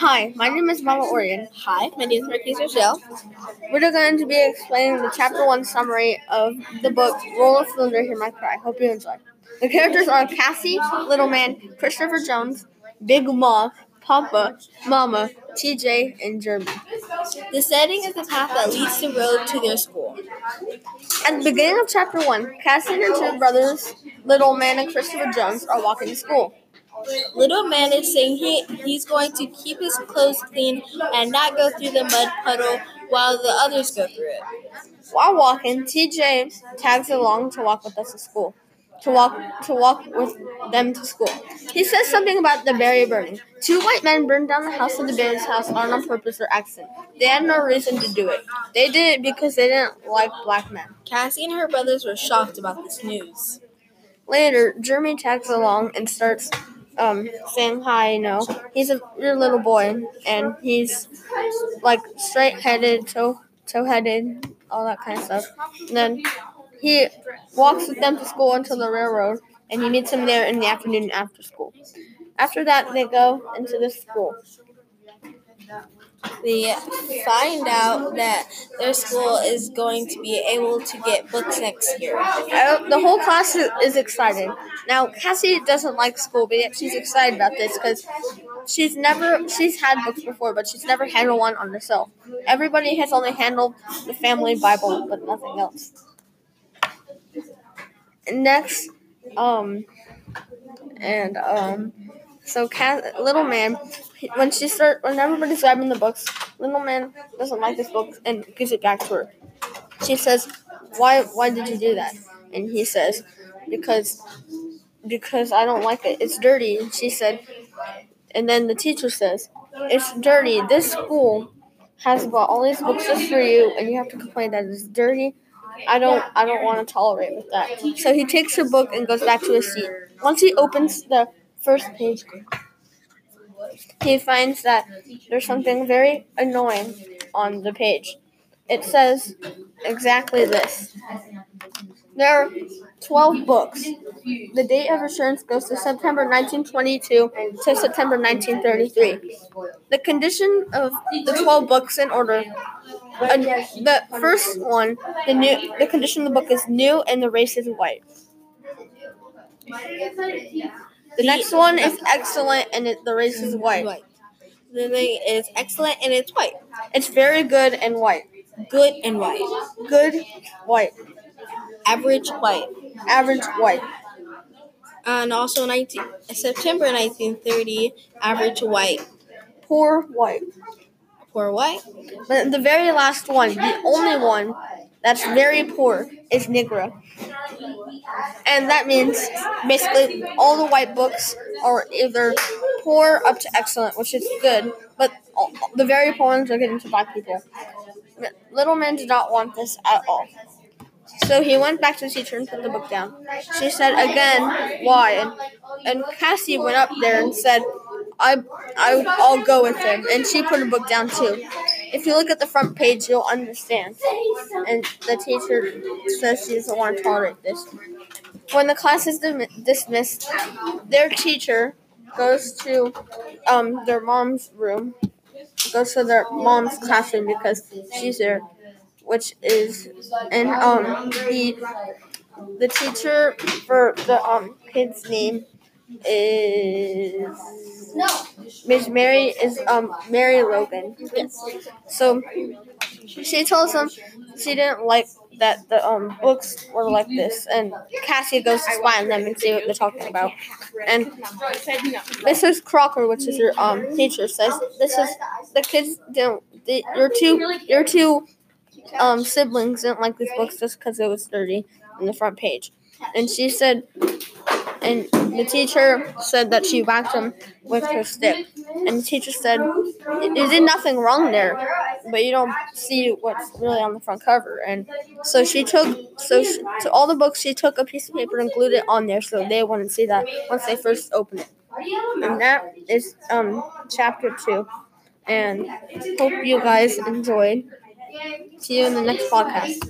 Hi, my name is Mama Orion. Hi, my name is Marquise Rochelle. We're going to be explaining the chapter one summary of the book Roll of Thunder, Hear My Cry. Hope you enjoy. The characters are Cassie, Little Man, Christopher Jones, Big Mom, Papa, Mama, TJ, and Jeremy. The setting is the path that leads the road to their school. At the beginning of chapter one, Cassie and her two brothers, Little Man and Christopher Jones, are walking to school. Little man is saying he, he's going to keep his clothes clean and not go through the mud puddle while the others go through it. While walking, TJ tags along to walk with us to school. To walk to walk with them to school. He says something about the Berry burning. Two white men burned down the house of the Bailey's house on on purpose or accident. They had no reason to do it. They did it because they didn't like black men. Cassie and her brothers were shocked about this news. Later, Jeremy tags along and starts um, saying hi. You know, he's a little boy, and he's like straight headed, toe toe headed, all that kind of stuff. And then he walks with them to school until the railroad, and he meets them there in the afternoon after school. After that, they go into the school. They find out that their school is going to be able to get books next year. The whole class is, is excited. Now, Cassie doesn't like school, but yet she's excited about this because she's never she's had books before, but she's never handled one on herself. Everybody has only handled the family Bible, but nothing else. Next, um, and um, so Cat, little man, when she start when everybody's grabbing the books, little man doesn't like this book and gives it back to her. She says, "Why? Why did you do that?" And he says, "Because, because I don't like it. It's dirty." And she said, and then the teacher says, "It's dirty. This school has bought all these books just for you, and you have to complain that it's dirty." I don't I don't want to tolerate with that. So he takes a book and goes back to his seat. Once he opens the first page, he finds that there's something very annoying on the page. It says exactly this. There are 12 books. The date of assurance goes to September 1922 to September 1933. The condition of the 12 books in order. The first one, the new, the condition of the book is new and the race is white. The next one is excellent and it, the race is white. White. The thing is excellent and it's white. It's very good and white. Good and white. Good, white. Average white. Average, white. And also 19, September 1930, average white. Poor, white. Poor white. But the very last one, the only one that's very poor, is Negro. And that means basically all the white books are either poor up to excellent, which is good, but all, the very poor ones are getting to black people. Little man did not want this at all. So he went back to the teacher and put the book down. She said again, why? And, and Cassie went up there and said, I, I, I'll go with him. And she put her book down too. If you look at the front page, you'll understand. And the teacher says she doesn't want to tolerate this. When the class is dim- dismissed, their teacher goes to um, their mom's room, goes to their mom's classroom because she's there, which is, and um, the the teacher for the um kid's name is no. Miss Mary is um Mary Logan. Yes. So she tells them she didn't like that the um books were like this, and Cassie goes to spy on them and see what they're talking about. And Mrs. Crocker, which is your um teacher, says this is the kids don't your two your two um siblings didn't like these books just because it was dirty in the front page, and she said. And the teacher said that she whacked him with her stick. And the teacher said, "You did nothing wrong there, but you don't see what's really on the front cover." And so she took, so she, to all the books, she took a piece of paper and glued it on there so they wouldn't see that once they first opened it. And that is um chapter two. And hope you guys enjoyed. See you in the next podcast.